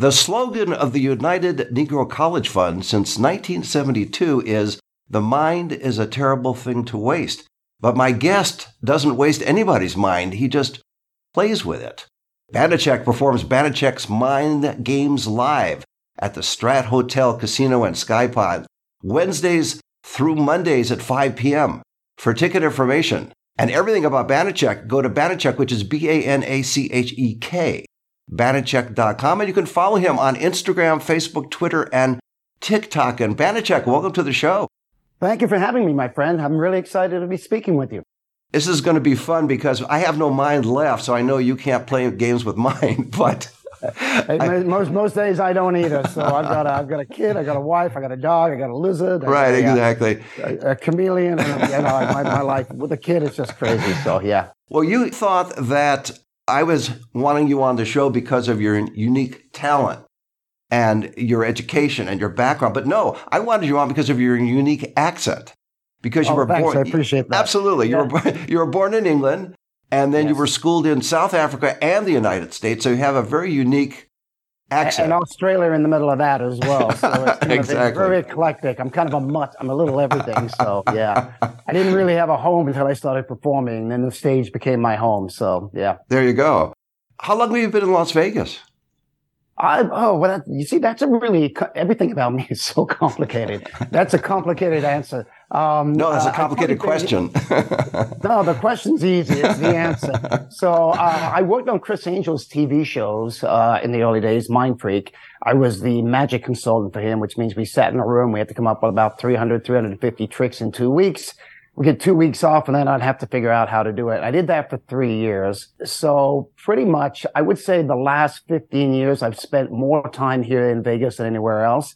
The slogan of the United Negro College Fund since 1972 is The mind is a terrible thing to waste. But my guest doesn't waste anybody's mind, he just plays with it. Banachek performs Banachek's Mind Games live at the Strat Hotel Casino and Skypod Wednesdays through Mondays at 5 p.m. For ticket information and everything about Banachek, go to Banachek, which is B A N A C H E K Banachek.com. And you can follow him on Instagram, Facebook, Twitter, and TikTok. And Banachek, welcome to the show. Thank you for having me, my friend. I'm really excited to be speaking with you. This is going to be fun because I have no mind left, so I know you can't play games with mine, but most most days I don't either. So I've got a, I've got a kid, I got a wife, I got a dog, I got a lizard, right, a, uh, exactly. a, a chameleon, and you know, my, my life with a kid is just crazy. So yeah, Well, you thought that I was wanting you on the show because of your unique talent and your education and your background, but no, I wanted you on because of your unique accent. Because you Oh, were thanks, born, I appreciate that. Absolutely, you were you were born in England, and then you were schooled in South Africa and the United States, so you have a very unique accent. and Australia in the middle of that as well. So it's kind Exactly. of very eclectic. I'm kind of a mutt. I'm a little everything. So yeah, I didn't really have a home until I started performing. Then the stage became my home. So yeah. There you go. How long have you been in Las Vegas? I, oh, well, that, you see, that's a really, everything about me is so complicated. That's a complicated answer. Um, No, that's uh, a I've complicated question. No, the question's easy. It's the answer. so uh, I worked on Criss Angel's TV shows uh, in the early days, Mind Freak. I was the magic consultant for him, which means we sat in a room. We had to come up with about 300, 350 tricks in two weeks. We get two weeks off and then I'd have to figure out how to do it. I did that for three years. So pretty much, I would say the last 15 years, I've spent more time here in Vegas than anywhere else.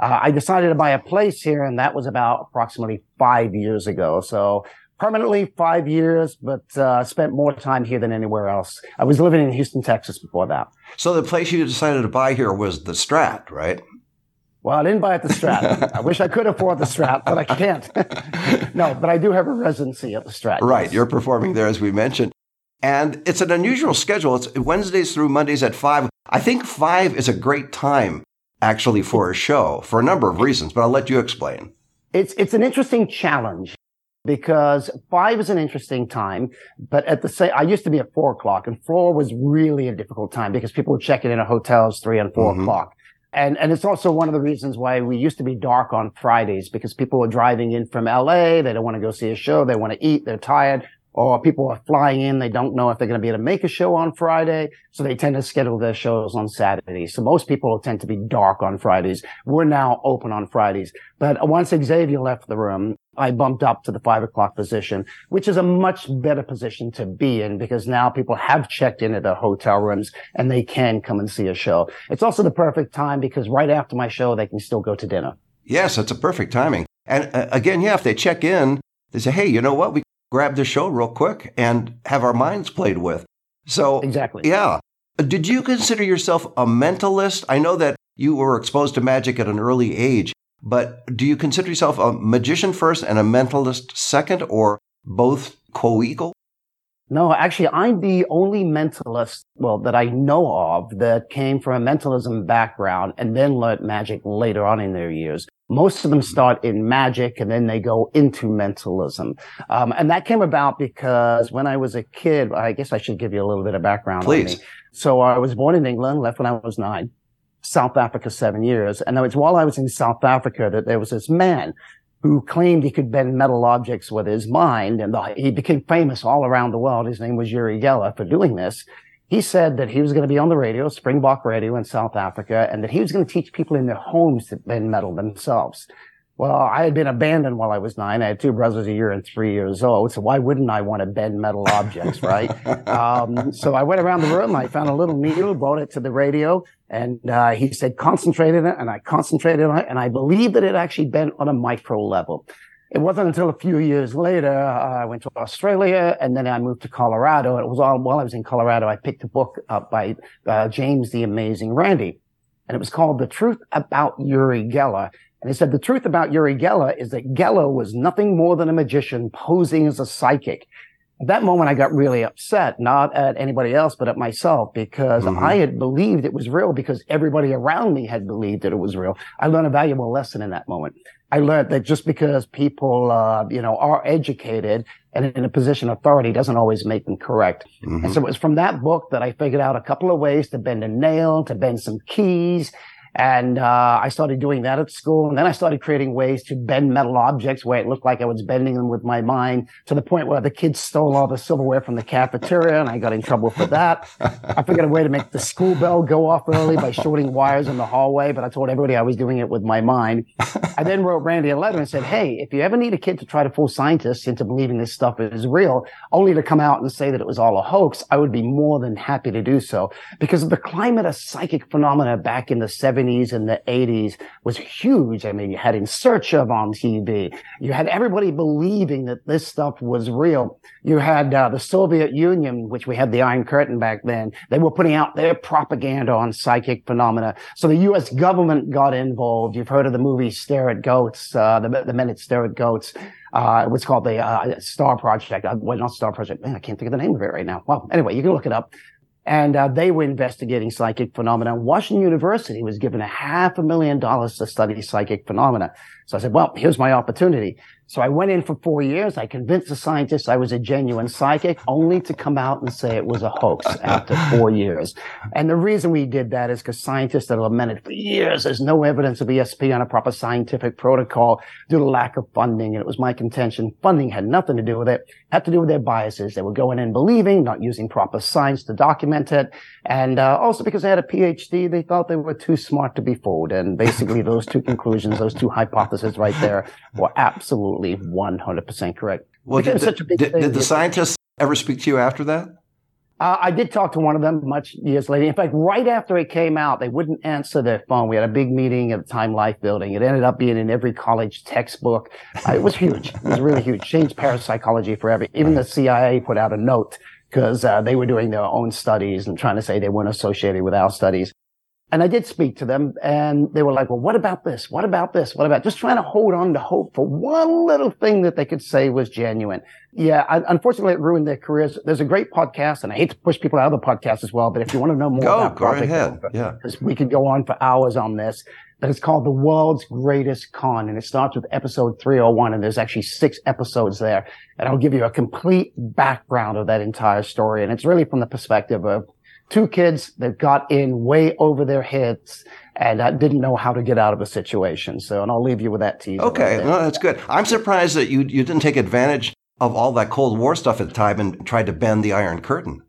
Uh, I decided to buy a place here, and that was about approximately five years ago. So permanently five years, but uh, spent more time here than anywhere else. I was living in Houston, Texas before that. so the place you decided to buy here was the Strat, right? Well, I didn't buy at the Strat. I wish I could afford the Strat, but I can't. no, but I do have a residency at the Strat. Right. yes. You're performing there, as we mentioned. And it's an unusual schedule. It's Wednesdays through Mondays at five. I think five is a great time, actually, for a show for a number of reasons, but I'll let you explain. It's it's an interesting challenge because five is an interesting time, but at the same, I used to be at four o'clock, and four was really a difficult time because people were checking in at hotels three and 4 Mhm. o'clock. And and it's also one of the reasons why we used to be dark on Fridays because people were driving in from LA, they don't want to go see a show, they want to eat, they're tired. Or people are flying in, they don't know if they're going to be able to make a show on Friday, so they tend to schedule their shows on Saturdays. So most people tend to be dark on Fridays. We're now open on Fridays. But once Xavier left the room, I bumped up to the five o'clock position, which is a much better position to be in because now people have checked into their hotel rooms and they can come and see a show. It's also the perfect time because right after my show, they can still go to dinner. Yes, that's a perfect timing. And uh, again, yeah, if they check in, they say, hey, you know what? We grab the show real quick and have our minds played with. So, Exactly. yeah. Did you consider yourself a mentalist? I know that you were exposed to magic at an early age, but do you consider yourself a magician first and a mentalist second, or both co equal? No, actually, I'm the only mentalist, well, that I know of that came from a mentalism background and then learned magic later on in their years. Most of them start in magic and then they go into mentalism. Um, and that came about because when I was a kid, I guess I should give you a little bit of background Please. on me. So I was born in England, left when I was nine, South Africa seven years. And it was while I was in South Africa that there was this man who claimed he could bend metal objects with his mind. And he became famous all around the world. His name was Uri Geller for doing this. He said that he was going to be on the radio, Springbok Radio in South Africa, and that he was going to teach people in their homes to bend metal themselves. Well, I had been abandoned while I was nine. I had two brothers a year and three years old. So why wouldn't I want to bend metal objects, right? um, so I went around the room. I found a little needle, brought it to the radio, And uh, he said, concentrate on it. And I concentrated on it. And I believe that it actually bent on a micro level. It wasn't until a few years later, uh, I went to Australia and then I moved to Colorado. It was all while I was in Colorado, I picked a book up by uh, James the Amazing Randi. And it was called The Truth About Uri Geller. And he said the truth about Uri Geller is that Geller was nothing more than a magician posing as a psychic. At that moment, I got really upset, not at anybody else, but at myself because Mhm. I had believed it was real because everybody around me had believed that it was real. I learned a valuable lesson in that moment. I learned that just because people, uh, you know, are educated and in a position of authority doesn't always make them correct. Mhm. And so it was from that book that I figured out a couple of ways to bend a nail, to bend some keys. And uh, I started doing that at school. And then I started creating ways to bend metal objects where it looked like I was bending them with my mind to the point where the kids stole all the silverware from the cafeteria and I got in trouble for that. I figured a way to make the school bell go off early by shorting wires in the hallway, but I told everybody I was doing it with my mind. I then wrote Randi a letter and said, Hey, if you ever need a kid to try to fool scientists into believing this stuff is real, only to come out and say that it was all a hoax, I would be more than happy to do so because of the climate of psychic phenomena back in the 70s and the 80s was huge. I mean, you had In Search of on TV. You had everybody believing that this stuff was real. You had uh, the Soviet Union, which we had the Iron Curtain back then. They were putting out their propaganda on psychic phenomena. So the U.S. government got involved. You've heard of the movie Stare at Goats, uh, the, the men that stare at goats. Uh, what's called the uh, Star Project. Uh, well, not Star Project. Man, I can't think of the name of it right now. Well, anyway, you can look it up and uh, they were investigating psychic phenomena. Washington University was given a half a million dollars to study psychic phenomena. So I said, well, here's my opportunity. So I went in for four years. I convinced the scientists I was a genuine psychic, only to come out and say it was a hoax after four years. And the reason we did that is because scientists have lamented for years there's no evidence of ESP on a proper scientific protocol due to lack of funding. And it was my contention funding had nothing to do with it, it had to do with their biases. They were going in believing, not using proper science to document it. And uh, also because they had a PhD, they thought they were too smart to be fooled. And basically those two conclusions, those two hypotheses right there were absolutely 100% correct. Well, did, such a big did, did the scientists ever speak to you after that? Uh, I did talk to one of them much years later. In fact, right after it came out, they wouldn't answer their phone. We had a big meeting at the Time Life building. It ended up being in every college textbook. Uh, it was huge. It was really huge. Changed parapsychology forever. Even the CIA put out a note because uh, they were doing their own studies and trying to say they weren't associated with our studies. And I did speak to them and they were like, well, what about this? What about this? What about just trying to hold on to hope for one little thing that they could say was genuine. Yeah. I, unfortunately, it ruined their careers. There's a great podcast and I hate to push people out of the podcast as well, but if you want to know more Go, about go Project ahead. Alpha, Yeah. because we could go on for hours on this, but it's called The World's Greatest Con and it starts with episode 301 and there's actually six episodes there. And I'll give you a complete background of that entire story. And it's really from the perspective of two kids that got in way over their heads and uh, didn't know how to get out of a situation. So, and I'll leave you with that teaser. Okay, there. no, that's good. I'm surprised that you you didn't take advantage of all that Cold War stuff at the time and tried to bend the Iron Curtain.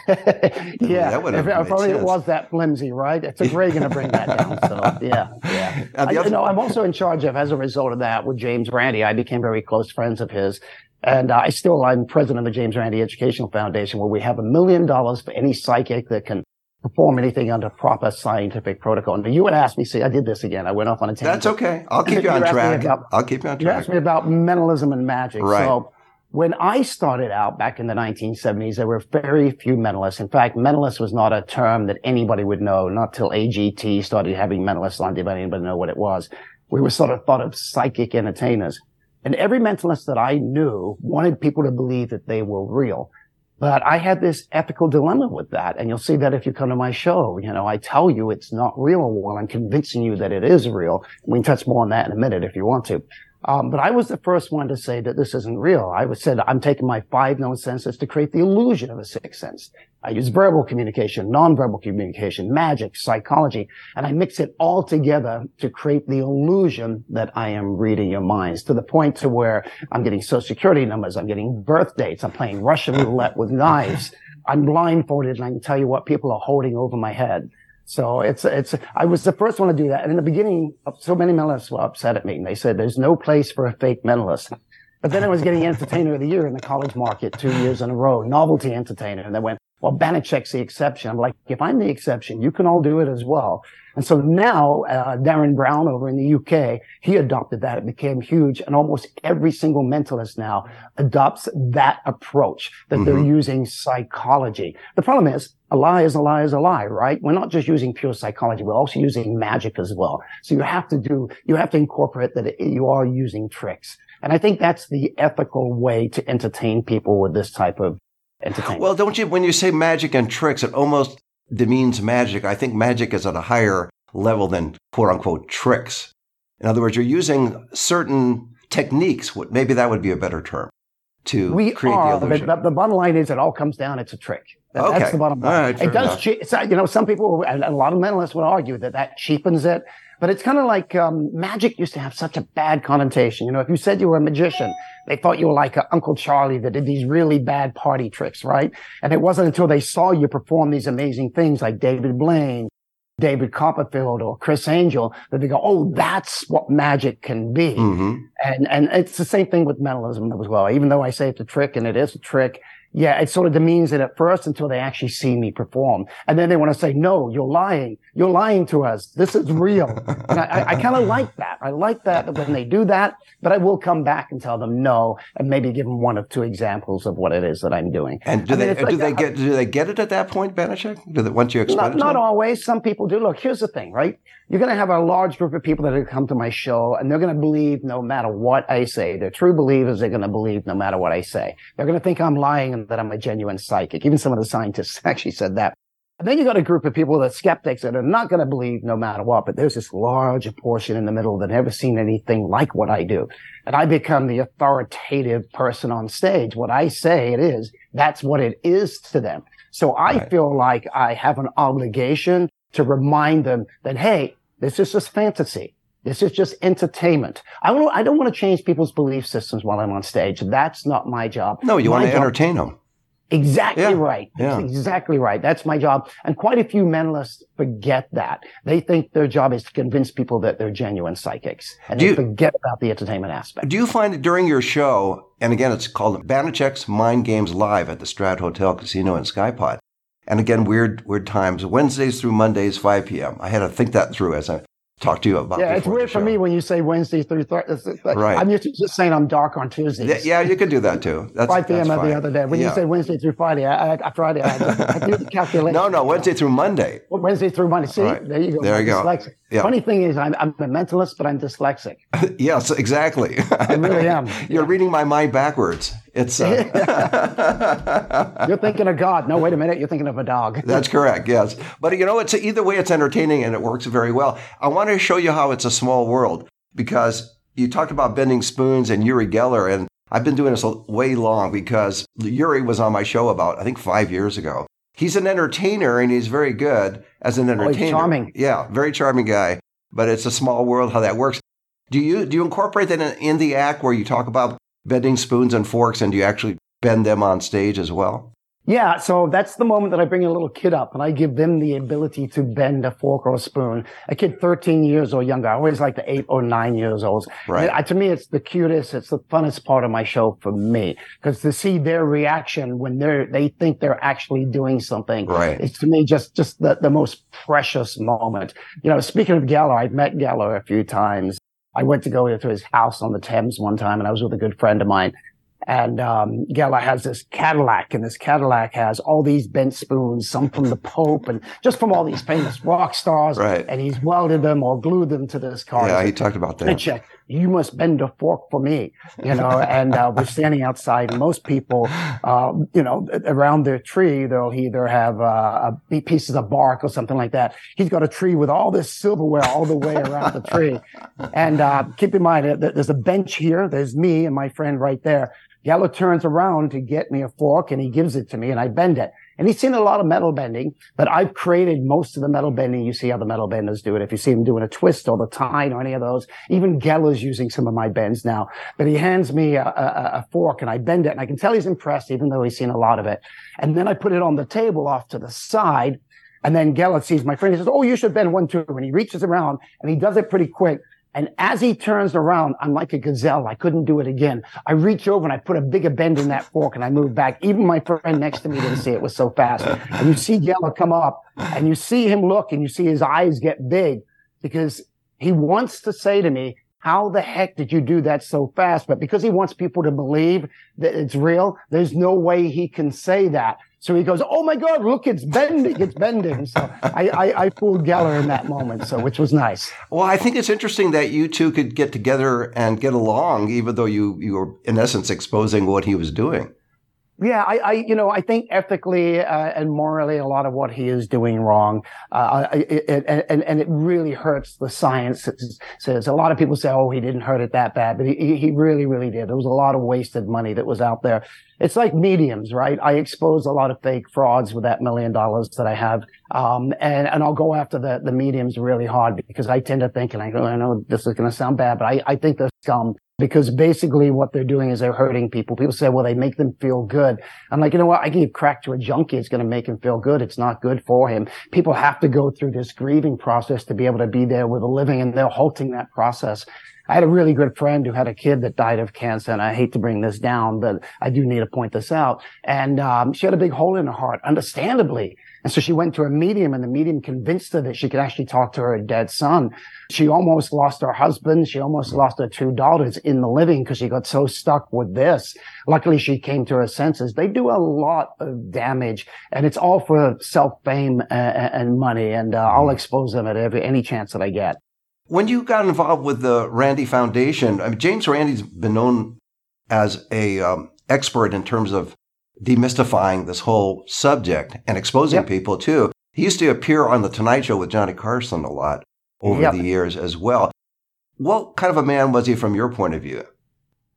yeah, that would have if made only it was that flimsy, right? It took Reagan to bring that down. So, yeah, yeah. Uh, I, you know, I'm also in charge of, as a result of that, with James Randi. I became very close friends of his. And uh, I still, I'm president of the James Randi Educational Foundation, where we have a million dollars for any psychic that can perform anything under proper scientific protocol. And you would ask me, see, I did this again. I went off on a tangent. That's okay. I'll keep you You on track. about- I'll keep you on You track. asked me about mentalism and magic. Right. So when I started out back in the 1970s, there were very few mentalists. In fact, mentalist was not a term that anybody would know, not till AGT started having mentalists on. Did anybody know what it was? We were sort of thought of psychic entertainers. And every mentalist that I knew wanted people to believe that they were real. But I had this ethical dilemma with that. And you'll see that if you come to my show. You know, I tell you it's not real while I'm convincing you that it is real. We can touch more on that in a minute if you want to. Um, but I was the first one to say that this isn't real. I was said I'm taking my five known senses to create the illusion of a sixth sense. I use verbal communication, nonverbal communication, magic, psychology, and I mix it all together to create the illusion that I am reading your minds to the point to where I'm getting social security numbers, I'm getting birth dates, I'm playing Russian roulette with knives. I'm blindfolded and I can tell you what people are holding over my head. So it's, it's, I was the first one to do that. And in the beginning, so many mentalists were upset at me and they said, there's no place for a fake mentalist. But then I was getting entertainer of the year in the college market two years in a row, novelty entertainer. And they went, Well, Banachek's the exception. I'm like, if I'm the exception, you can all do it as well. And so now, uh, Derren Brown over in the UK, he adopted that. It became huge. And almost every single mentalist now adopts that approach that mm-hmm. they're using psychology. The problem is a lie is a lie is a lie, right? We're not just using pure psychology. We're also using magic as well. So you have to do, you have to incorporate that you are using tricks. And I think that's the ethical way to entertain people with this type of entertainment. Well, don't you, when you say magic and tricks, it almost demeans magic. I think magic is at a higher level than quote unquote tricks. In other words, you're using certain techniques. Maybe that would be a better term to we create are, the illusion. But the bottom line is it all comes down. It's a trick. That, okay. That's the bottom line. Right, it does. che- you know, some people and a lot of mentalists would argue that that cheapens it. But it's kind of like um, magic used to have such a bad connotation. You know, if you said you were a magician, they thought you were like Uncle Charlie that did these really bad party tricks, right? And it wasn't until they saw you perform these amazing things like David Blaine, David Copperfield, or Criss Angel that they go, "Oh, that's what magic can be." Mm-hmm. And and it's the same thing with mentalism as well. Even though I say it's a trick, and it is a trick, yeah, it sort of demeans it at first until they actually see me perform. And then they want to say, no, you're lying. You're lying to us. This is real. and I, I, I kind of like that. I like that when they do that, but I will come back and tell them no and maybe give them one or two examples of what it is that I'm doing. And do I they, it's do like they get, do they get it at that point, Banachek? Do they, once you explain not, it not always. Some people do. Look, here's the thing, right? You're going to have a large group of people that are come to my show and they're going to believe no matter what I say. They're true believers. They're going to believe no matter what I say. They're going to think I'm lying and that I'm a genuine psychic. Even some of the scientists actually said that. And then you got a group of people that are skeptics that are not going to believe no matter what, but there's this large portion in the middle that never seen anything like what I do. And I become the authoritative person on stage. What I say it is, that's what it is to them. So I Right. feel like I have an obligation to remind them that, hey, this is just fantasy. This is just entertainment. I don't, I don't want to change people's belief systems while I'm on stage. That's not my job. No, you My want to job- entertain them. Exactly Yeah, right. yeah. Exactly right. That's my job. And quite a few mentalists forget that. They think their job is to convince people that they're genuine psychics. And Do they you- forget about the entertainment aspect. Do you find that during your show, and again, it's called Banachek's Mind Games Live at the Strat Hotel Casino in Skypod. And again, weird, weird times, Wednesdays through Mondays, 5 p.m. I had to think that through as I talked to you about yeah, it's weird for me when you say Wednesday through Thursday. Right. I'm used to just saying I'm dark on Tuesdays. Yeah, yeah, you can do that too. That's 5 p.m. that's every other day. When Yeah. you say Wednesday through Friday, I, I, Friday, I, I do the calculation. No, no, Wednesday through Monday. Well, Wednesday through Monday. See, Right. there you go. There you go. dyslexic. Yeah. Funny thing is, I'm, I'm a mentalist, but I'm dyslexic. yes, exactly. I really am. You're reading my mind backwards. It's uh, You're thinking of God. No, wait a minute. You're thinking of a dog. That's correct. Yes, but you know, it's either way, it's entertaining and it works very well. I want to show you how it's a small world because you talked about bending spoons and Uri Geller, and I've been doing this way long because Uri was on my show about I think five years ago. He's an entertainer and he's very good as an entertainer. Oh, entertainer. charming. Yeah, very charming guy. But it's a small world how that works. Do you do you incorporate that in, in the act where you talk about bending spoons and forks, and do you actually bend them on stage as well? Yeah, so that's the moment that I bring a little kid up and I give them the ability to bend a fork or a spoon. A kid 13 years or younger. I always like the eight or nine years old. Right. I- to me, it's the cutest, it's the funnest part of my show for me because to see their reaction when they're, they think they're actually doing something. Right. It's to me just, just the, the most precious moment. You know, speaking of Geller, I've met Geller a few times. I went to go to his house on the Thames one time and I was with a good friend of mine. And um, Geller has this Cadillac, and this Cadillac has all these bent spoons, some from the Pope, and just from all these famous rock stars. Right. And he's welded them or glued them to this car. Yeah, He talked about that. Mitchell, you must bend a fork for me, you know, and uh, we're standing outside. Most people, uh, you know, around their tree, they'll either have uh, pieces of bark or something like that. He's got a tree with all this silverware all the way around the tree. And uh, keep in mind, there's a bench here. There's me and my friend right there. Geller turns around to get me a fork and he gives it to me and I bend it. And he's seen a lot of metal bending, but I've created most of the metal bending. You see other metal benders do it. If you see him doing a twist or the tine or any of those, even Geller's using some of my bends now. But he hands me a, a, a fork and I bend it and I can tell he's impressed, even though he's seen a lot of it. And then I put it on the table off to the side. And then Geller sees my friend. He says, Oh, you should bend one too. And he reaches around and he does it pretty quick. And as he turns around, I'm like a gazelle. I couldn't do it again. I reach over and I put a bigger bend in that fork and I move back. Even my friend next to me didn't see it. it was so fast. And you see Geller come up and you see him look and you see his eyes get big because he wants to say to me, how the heck did you do that so fast? But because he wants people to believe that it's real, there's no way he can say that. So he goes, "Oh my God, look, it's bending, it's bending." So I, I, I fooled Geller in that moment, so which was nice. Well, I think it's interesting that you two could get together and get along, even though you you were in essence exposing what he was doing. Yeah, I, I, you know, I think ethically uh, and morally, a lot of what he is doing wrong, uh, it, it, and and it really hurts the science. Says a lot of people say, "Oh, he didn't hurt it that bad," but he he really, really did. There was a lot of wasted money that was out there. It's like mediums, right? I expose a lot of fake frauds with that million dollars that I have, um, and and I'll go after the the mediums really hard because I tend to think, and I I know this is going to sound bad, but I I think they're scum because basically what they're doing is they're hurting people. People say, well, they make them feel good. I'm like, you know what? I give crack to a junkie. It's going to make him feel good. It's not good for him. People have to go through this grieving process to be able to be there with a living and they're halting that process. I had a really good friend who had a kid that died of cancer, and I hate to bring this down, but I do need to point this out. And um, she had a big hole in her heart, understandably. And so she went to a medium, and the medium convinced her that she could actually talk to her dead son. She almost lost her husband. She almost lost her two daughters in the living because she got so stuck with this. Luckily, she came to her senses. They do a lot of damage, and it's all for self fame and, and money. And uh, I'll expose them at every any chance that I get. When you got involved with the Randi Foundation, I mean, James Randi's been known as a um, expert in terms of demystifying this whole subject and exposing Yep. people too. He used to appear on the Tonight Show with Johnny Carson a lot over Yep. the years as well. What kind of a man was he from your point of view?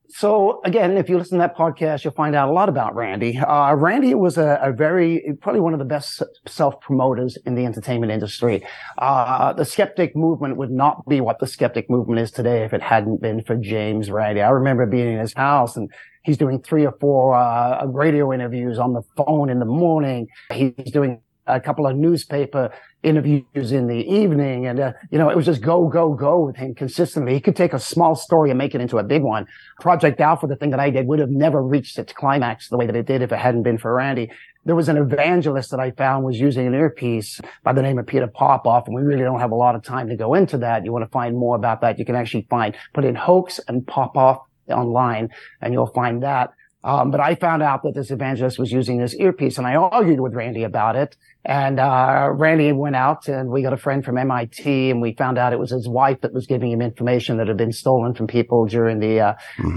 So again, if you listen to that podcast, you'll find out a lot about Randi. Uh, Randi was a, a very, probably one of the best self promoters in the entertainment industry. Uh, the skeptic movement would not be what the skeptic movement is today if it hadn't been for James Randi. I remember being in his house and he's doing three or four, uh, radio interviews on the phone in the morning. He's doing a couple of newspaper interviews in the evening. And, uh, you know, it was just go, go, go with him consistently. He could take a small story and make it into a big one. Project Alpha, the thing that I did would have never reached its climax the way that it did if it hadn't been for Randi. There was an evangelist that I found was using an earpiece by the name of Peter Popoff. And we really don't have a lot of time to go into that. You want to find more about that. You can actually find, put in hoax and Popoff online and you'll find that. Um, but I found out that this evangelist was using this earpiece and I argued with Randi about it. And, uh, Randi went out and we got a friend from MIT and we found out it was his wife that was giving him information that had been stolen from people during the, uh,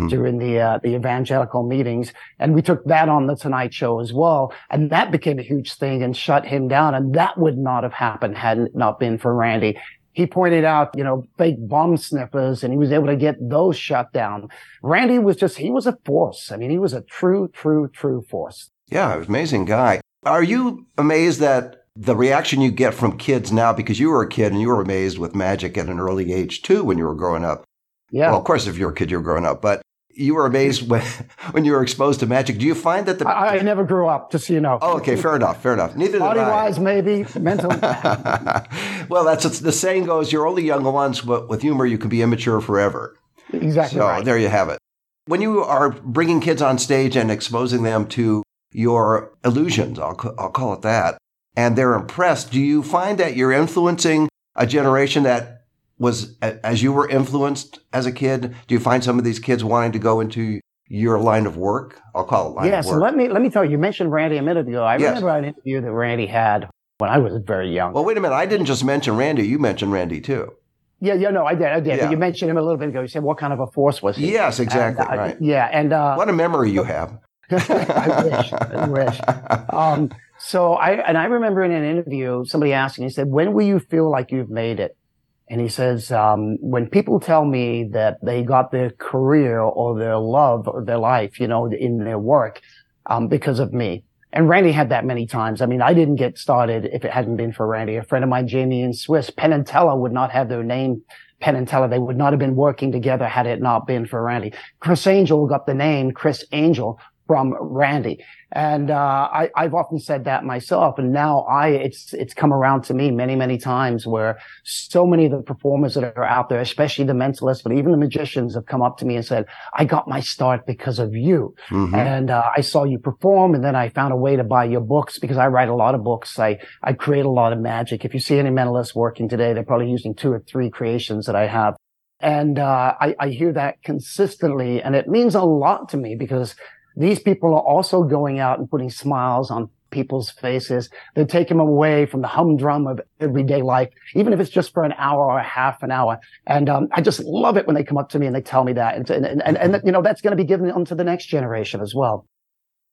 during the, uh, the evangelical meetings. And we took that on the Tonight Show as well. And that became a huge thing and shut him down. And that would not have happened had it not been for Randi. He pointed out, you know, fake bomb sniffers and he was able to get those shut down. Randi was just, he was a force. I mean, he was a true, true, true force. Yeah, amazing guy. Are you amazed that the reaction you get from kids now, because you were a kid and you were amazed with magic at an early age too when you were growing up? Yeah. Well, of course, if you're a kid, you're growing up, but you were amazed when, when you were exposed to magic. Do you find that the. I, I never grew up, just so you know. oh, okay, fair enough, fair enough. Neither Body wise, maybe. Mental. well, that's the saying goes: "You're only young once, but with humor, you can be immature forever." exactly So right. there you have it. When you are bringing kids on stage and exposing them to your illusions, I'll, I'll call it that, and they're impressed, do you find that you're influencing a generation that was, as you were influenced as a kid? Do you find some of these kids wanting to go into your line of work? I'll call it line Yeah, of so work. let me let me tell you. You mentioned Randi a minute ago. I Yes. remember an interview that Randi had when I was very young. well, wait a minute. I didn't just mention Randi. You mentioned Randi too. yeah, yeah, no, I did, I did. Yeah. But you mentioned him a little bit ago. You said what kind of a force was he? Yes, exactly. And, uh, right. Yeah, and uh, What a memory you have. I wish. I wish. Um, so I and I remember in an interview somebody asking, he said, "When will you feel like you've made it?" And he says, um, "When people tell me that they got their career or their love or their life, you know, in their work, um, because of me." And Randi had that many times. I mean, I didn't get started if it hadn't been for Randi. A friend of mine, Jamy Ian Swiss, Penn and Teller would not have their name. Penn and Teller, they would not have been working together had it not been for Randi. Criss Angel got the name Criss Angel from Randy. And uh, I, I've often said that myself. And now I, it's it's come around to me many many times where so many of the performers that are out there, especially the mentalists, but even the magicians, have come up to me and said, "I got my start because of you." Mhm. And uh, I saw you perform, and then I found a way to buy your books because I write a lot of books. I I create a lot of magic. If you see any mentalists working today, they're probably using two or three creations that I have. And uh, I, I hear that consistently, and it means a lot to me because these people are also going out and putting smiles on people's faces. They take them away from the humdrum of everyday life, even if it's just for an hour or a half an hour. And um, I just love it when they come up to me and they tell me that. And, and, and, and you know, that's going to be given on to the next generation as well.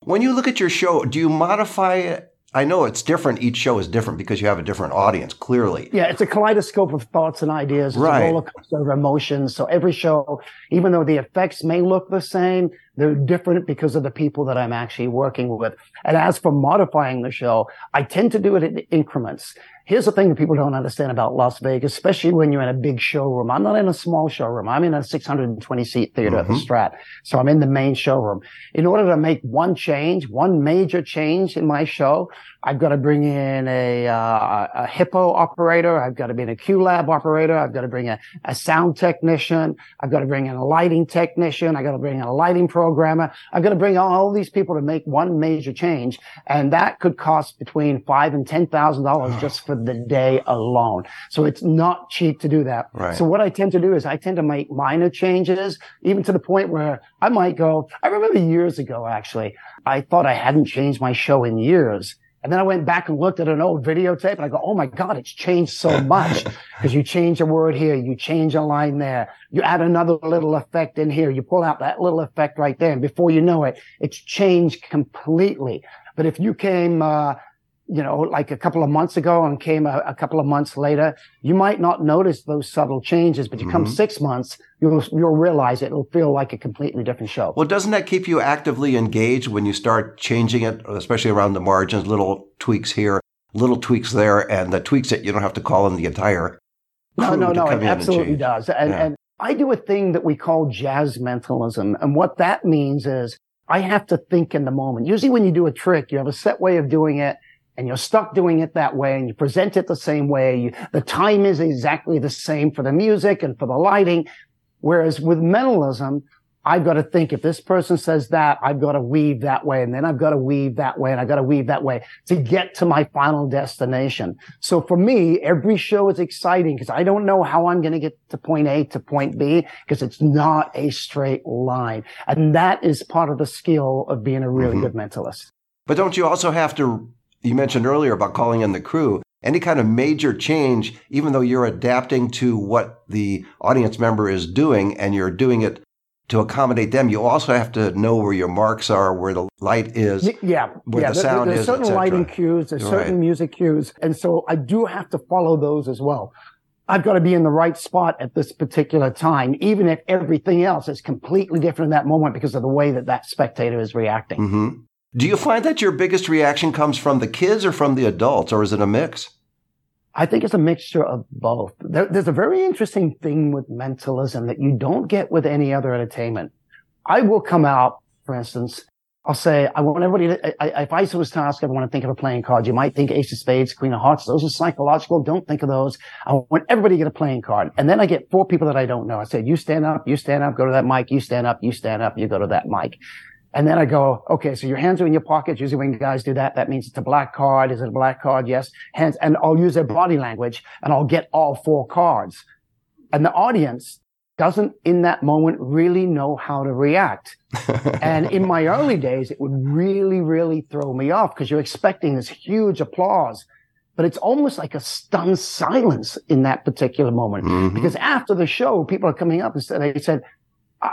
When you look at your show, do you modify it? I know it's different. Each show is different because you have a different audience, clearly. Yeah, it's a kaleidoscope of thoughts and ideas. It's Right. a roller coaster of emotions. So every show, even though the effects may look the same, they're different because of the people that I'm actually working with. And as for modifying the show, I tend to do it in increments. Here's the thing that people don't understand about Las Vegas, especially when you're in a big showroom. I'm not in a small showroom. I'm in a 620 seat theater at the mm-hmm. Strat. So I'm in the main showroom. In order to make one change, one major change in my show, I've got to bring in a, uh, a hippo operator. I've got to bring a QLab operator. I've got to bring a, a sound technician. I've got to bring in a lighting technician. I've got to bring in a lighting programmer. I've got to bring all these people to make one major change. And that could cost between five and ten thousand dollars just for the day alone. So it's not cheap to do that. Right. So what I tend to do is I tend to make minor changes, even to the point where I might go, I remember years ago, actually, I thought I hadn't changed my show in years. And then I went back and looked at an old videotape and I go, Oh my God, it's changed so much because you change a word here. You change a line there. You add another little effect in here. You pull out that little effect right there. And before you know it, it's changed completely. But if you came, uh, you know, like a couple of months ago and came a, a couple of months later, you might not notice those subtle changes, but you come mm-hmm. six months, you'll, you'll realize it. It'll feel like a completely different show. Well, doesn't that keep you actively engaged when you start changing it, especially around the margins, little tweaks here, little tweaks there, and the tweaks that you don't have to call in the entire No, no, no, it in and absolutely does. And, Yeah. and I do a thing that we call jazz mentalism. And what that means is I have to think in the moment. Usually when you do a trick, you have a set way of doing it and you're stuck doing it that way and you present it the same way. You, the time is exactly the same for the music and for the lighting. Whereas with mentalism, I've got to think if this person says that, I've got to weave that way and then I've got to weave that way and I've got to weave that way to get to my final destination. So for me, every show is exciting because I don't know how I'm going to get to point A to point B because it's not a straight line. And that is part of the skill of being a really mm-hmm. good mentalist. But don't you also have to, you mentioned earlier about calling in the crew, any kind of major change, even though you're adapting to what the audience member is doing and you're doing it to accommodate them, you also have to know where your marks are, where the light is. Yeah, where yeah. the there- sound there's is, certain et cetera. lighting cues, there's certain Right. music cues, and so I do have to follow those as well. I've got to be in the right spot at this particular time, even if everything else is completely different in that moment because of the way that that spectator is reacting. hmm Do you find that your biggest reaction comes from the kids or from the adults, or is it a mix? I think it's a mixture of both. There, there's a very interesting thing with mentalism that you don't get with any other entertainment. I will come out, for instance, I'll say, I want everybody to, I, if I was to ask everyone to think of a playing card, you might think Ace of Spades, Queen of Hearts. Those are psychological. Don't think of those. I want everybody to get a playing card. And then I get four people that I don't know. I said, you stand up, you stand up, go to that mic, you stand up, you stand up, you go to that mic. And then I go, okay, so your hands are in your pockets. Usually when guys do that, that means it's a black card. Is it a black card? Yes. Hands. And I'll use their body language and I'll get all four cards. And the audience doesn't in that moment really know how to react. and in my early days, it would really, really throw me off because you're expecting this huge applause, but it's almost like a stunned silence in that particular moment. Mhm. Because after the show, people are coming up and said, they said,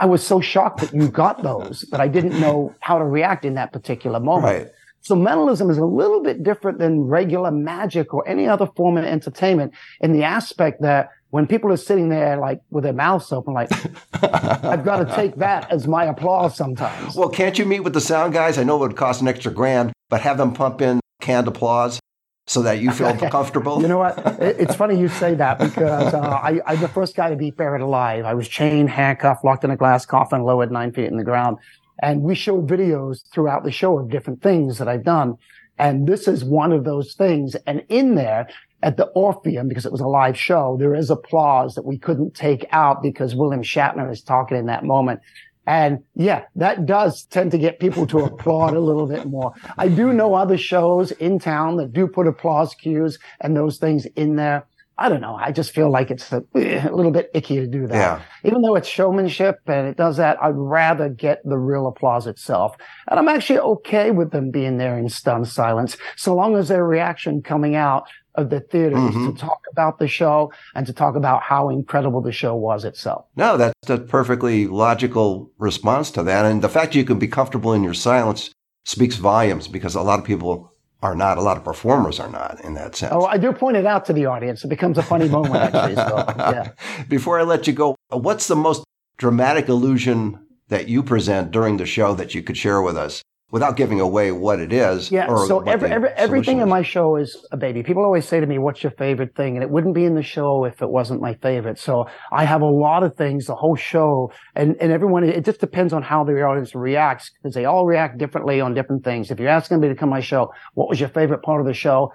I was so shocked that you got those, but I didn't know how to react in that particular moment. Right. So mentalism is a little bit different than regular magic or any other form of entertainment in the aspect that when people are sitting there like with their mouths open, like, I've got to take that as my applause sometimes. Well, can't you meet with the sound guys? I know it would cost an extra grand, but have them pump in canned applause so that you feel comfortable. You know what? It's funny you say that because uh, I, I'm the first guy to be buried alive. I was chained, handcuffed, locked in a glass coffin, lowered nine feet in the ground. And we show videos throughout the show of different things that I've done. And this is one of those things. And in there at the Orpheum, because it was a live show, there is applause that we couldn't take out because William Shatner is talking in that moment. And yeah, that does tend to get people to applaud a little bit more. I do know other shows in town that do put applause cues and those things in there. I don't know. I just feel like it's a, eh, a little bit icky to do that. Yeah. Even though it's showmanship and it does that, I'd rather get the real applause itself. And I'm actually okay with them being there in stunned silence, so long as their reaction coming out of the theater is Mhm. to talk about the show and to talk about how incredible the show was itself. No, that's a perfectly logical response to that. And the fact you can be comfortable in your silence speaks volumes because a lot of people are not, a lot of performers are not in that sense. Oh, I do point it out to the audience. It becomes a funny moment, actually. So, yeah. Before I let you go, what's the most dramatic illusion that you present during the show that you could share with us without giving away what it is? Yeah. So every, every, everything in my show is a baby. People always say to me, what's your favorite thing? And it wouldn't be in the show if it wasn't my favorite. So I have a lot of things, the whole show and, and everyone, it just depends on how the audience reacts because they all react differently on different things. If you're asking me to come on my show, what was your favorite part of the show?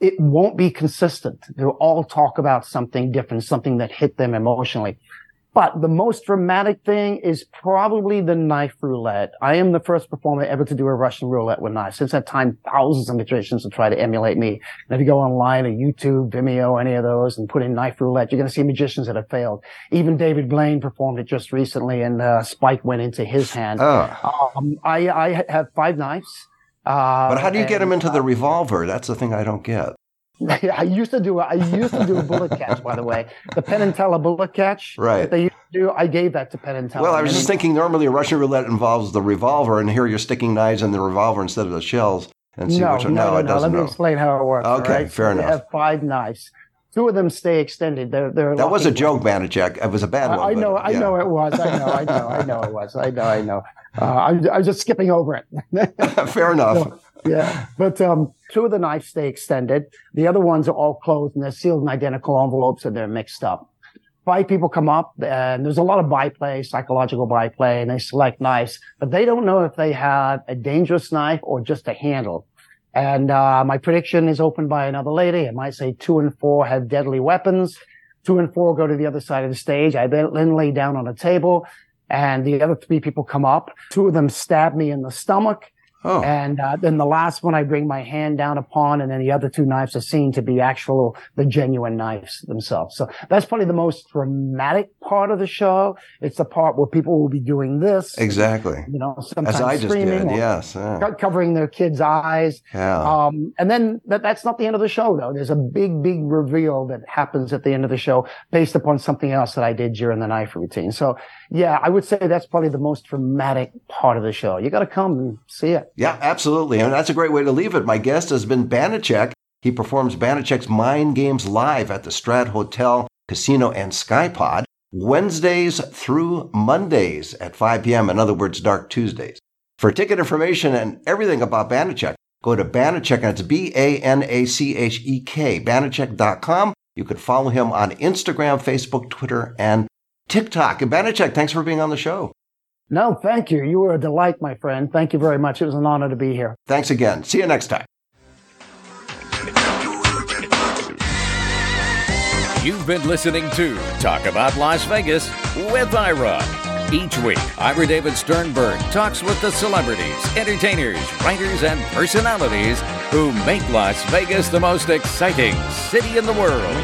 It won't be consistent. They'll all talk about something different, something that hit them emotionally. But the most dramatic thing is probably the knife roulette. I am the first performer ever to do a Russian roulette with knives. Since that time, thousands of magicians have tried to emulate me. And if you go online or YouTube, Vimeo, any of those, and put in knife roulette, you're going to see magicians that have failed. Even David Blaine performed it just recently, and uh, Spike went into his hand. Oh. Um, I, I have five knives. Uh, But how do you get them into the revolver? That's the thing I don't get. I used to do a, I used to do a bullet catch, by the way. The Penn and Teller bullet catch Right. that they used to do, I gave that to Penn and Teller. Well, I was just thinking normally a Russian roulette involves the revolver, and here you're sticking knives in the revolver instead of the shells. And see no, which one. no, it no. Let me know. explain how it works. Okay, right? fair So enough. have five knives. Two of them stay extended. They're they're That was a joke, Banachek. It was a bad one. I but, know, I yeah. know it was. I know, I know, I know it was. I know, I know. Uh, I, I was just skipping over it. Fair enough. yeah, but um, two of the knives stay extended. The other ones are all closed and they're sealed in identical envelopes and they're mixed up. Five people come up and there's a lot of byplay, psychological byplay, and they select knives, but they don't know if they have a dangerous knife or just a handle. And uh, my prediction is opened by another lady. It might say two and four have deadly weapons. Two and four go to the other side of the stage. I then, then lay down on a table and the other three people come up. Two of them stab me in the stomach. Oh, And uh, then the last one I bring my hand down upon, and then the other two knives are seen to be actual, the genuine knives themselves. So that's probably the most dramatic part of the show. It's the part where people will be doing this, exactly. you know, sometimes As I screaming did. Yes. yeah. covering their kids' eyes. Yeah. Um, and then that, that's not the end of the show, though. There's a big, big reveal that happens at the end of the show based upon something else that I did during the knife routine. So, yeah, I would say that's probably the most dramatic part of the show. You got to come and see it. Yeah, absolutely. And that's a great way to leave it. My guest has been Banachek. He performs Banachek's Mind Games live at the Strat Hotel, Casino, and Skypod Wednesdays through Mondays at 5 p.m. In other words, Dark Tuesdays. For ticket information and everything about Banachek, go to Banachek, and it's B-A-N-A-C-H-E-K, Banachek.com. You could follow him on Instagram, Facebook, Twitter, and TikTok. And Banachek, thanks for being on the show. No, thank you. You were a delight, my friend. Thank you very much. It was an honor to be here. Thanks again. See you next time. You've been listening to Talk About Las Vegas with Ira. Each week, Ira David Sternberg talks with the celebrities, entertainers, writers, and personalities who make Las Vegas the most exciting city in the world.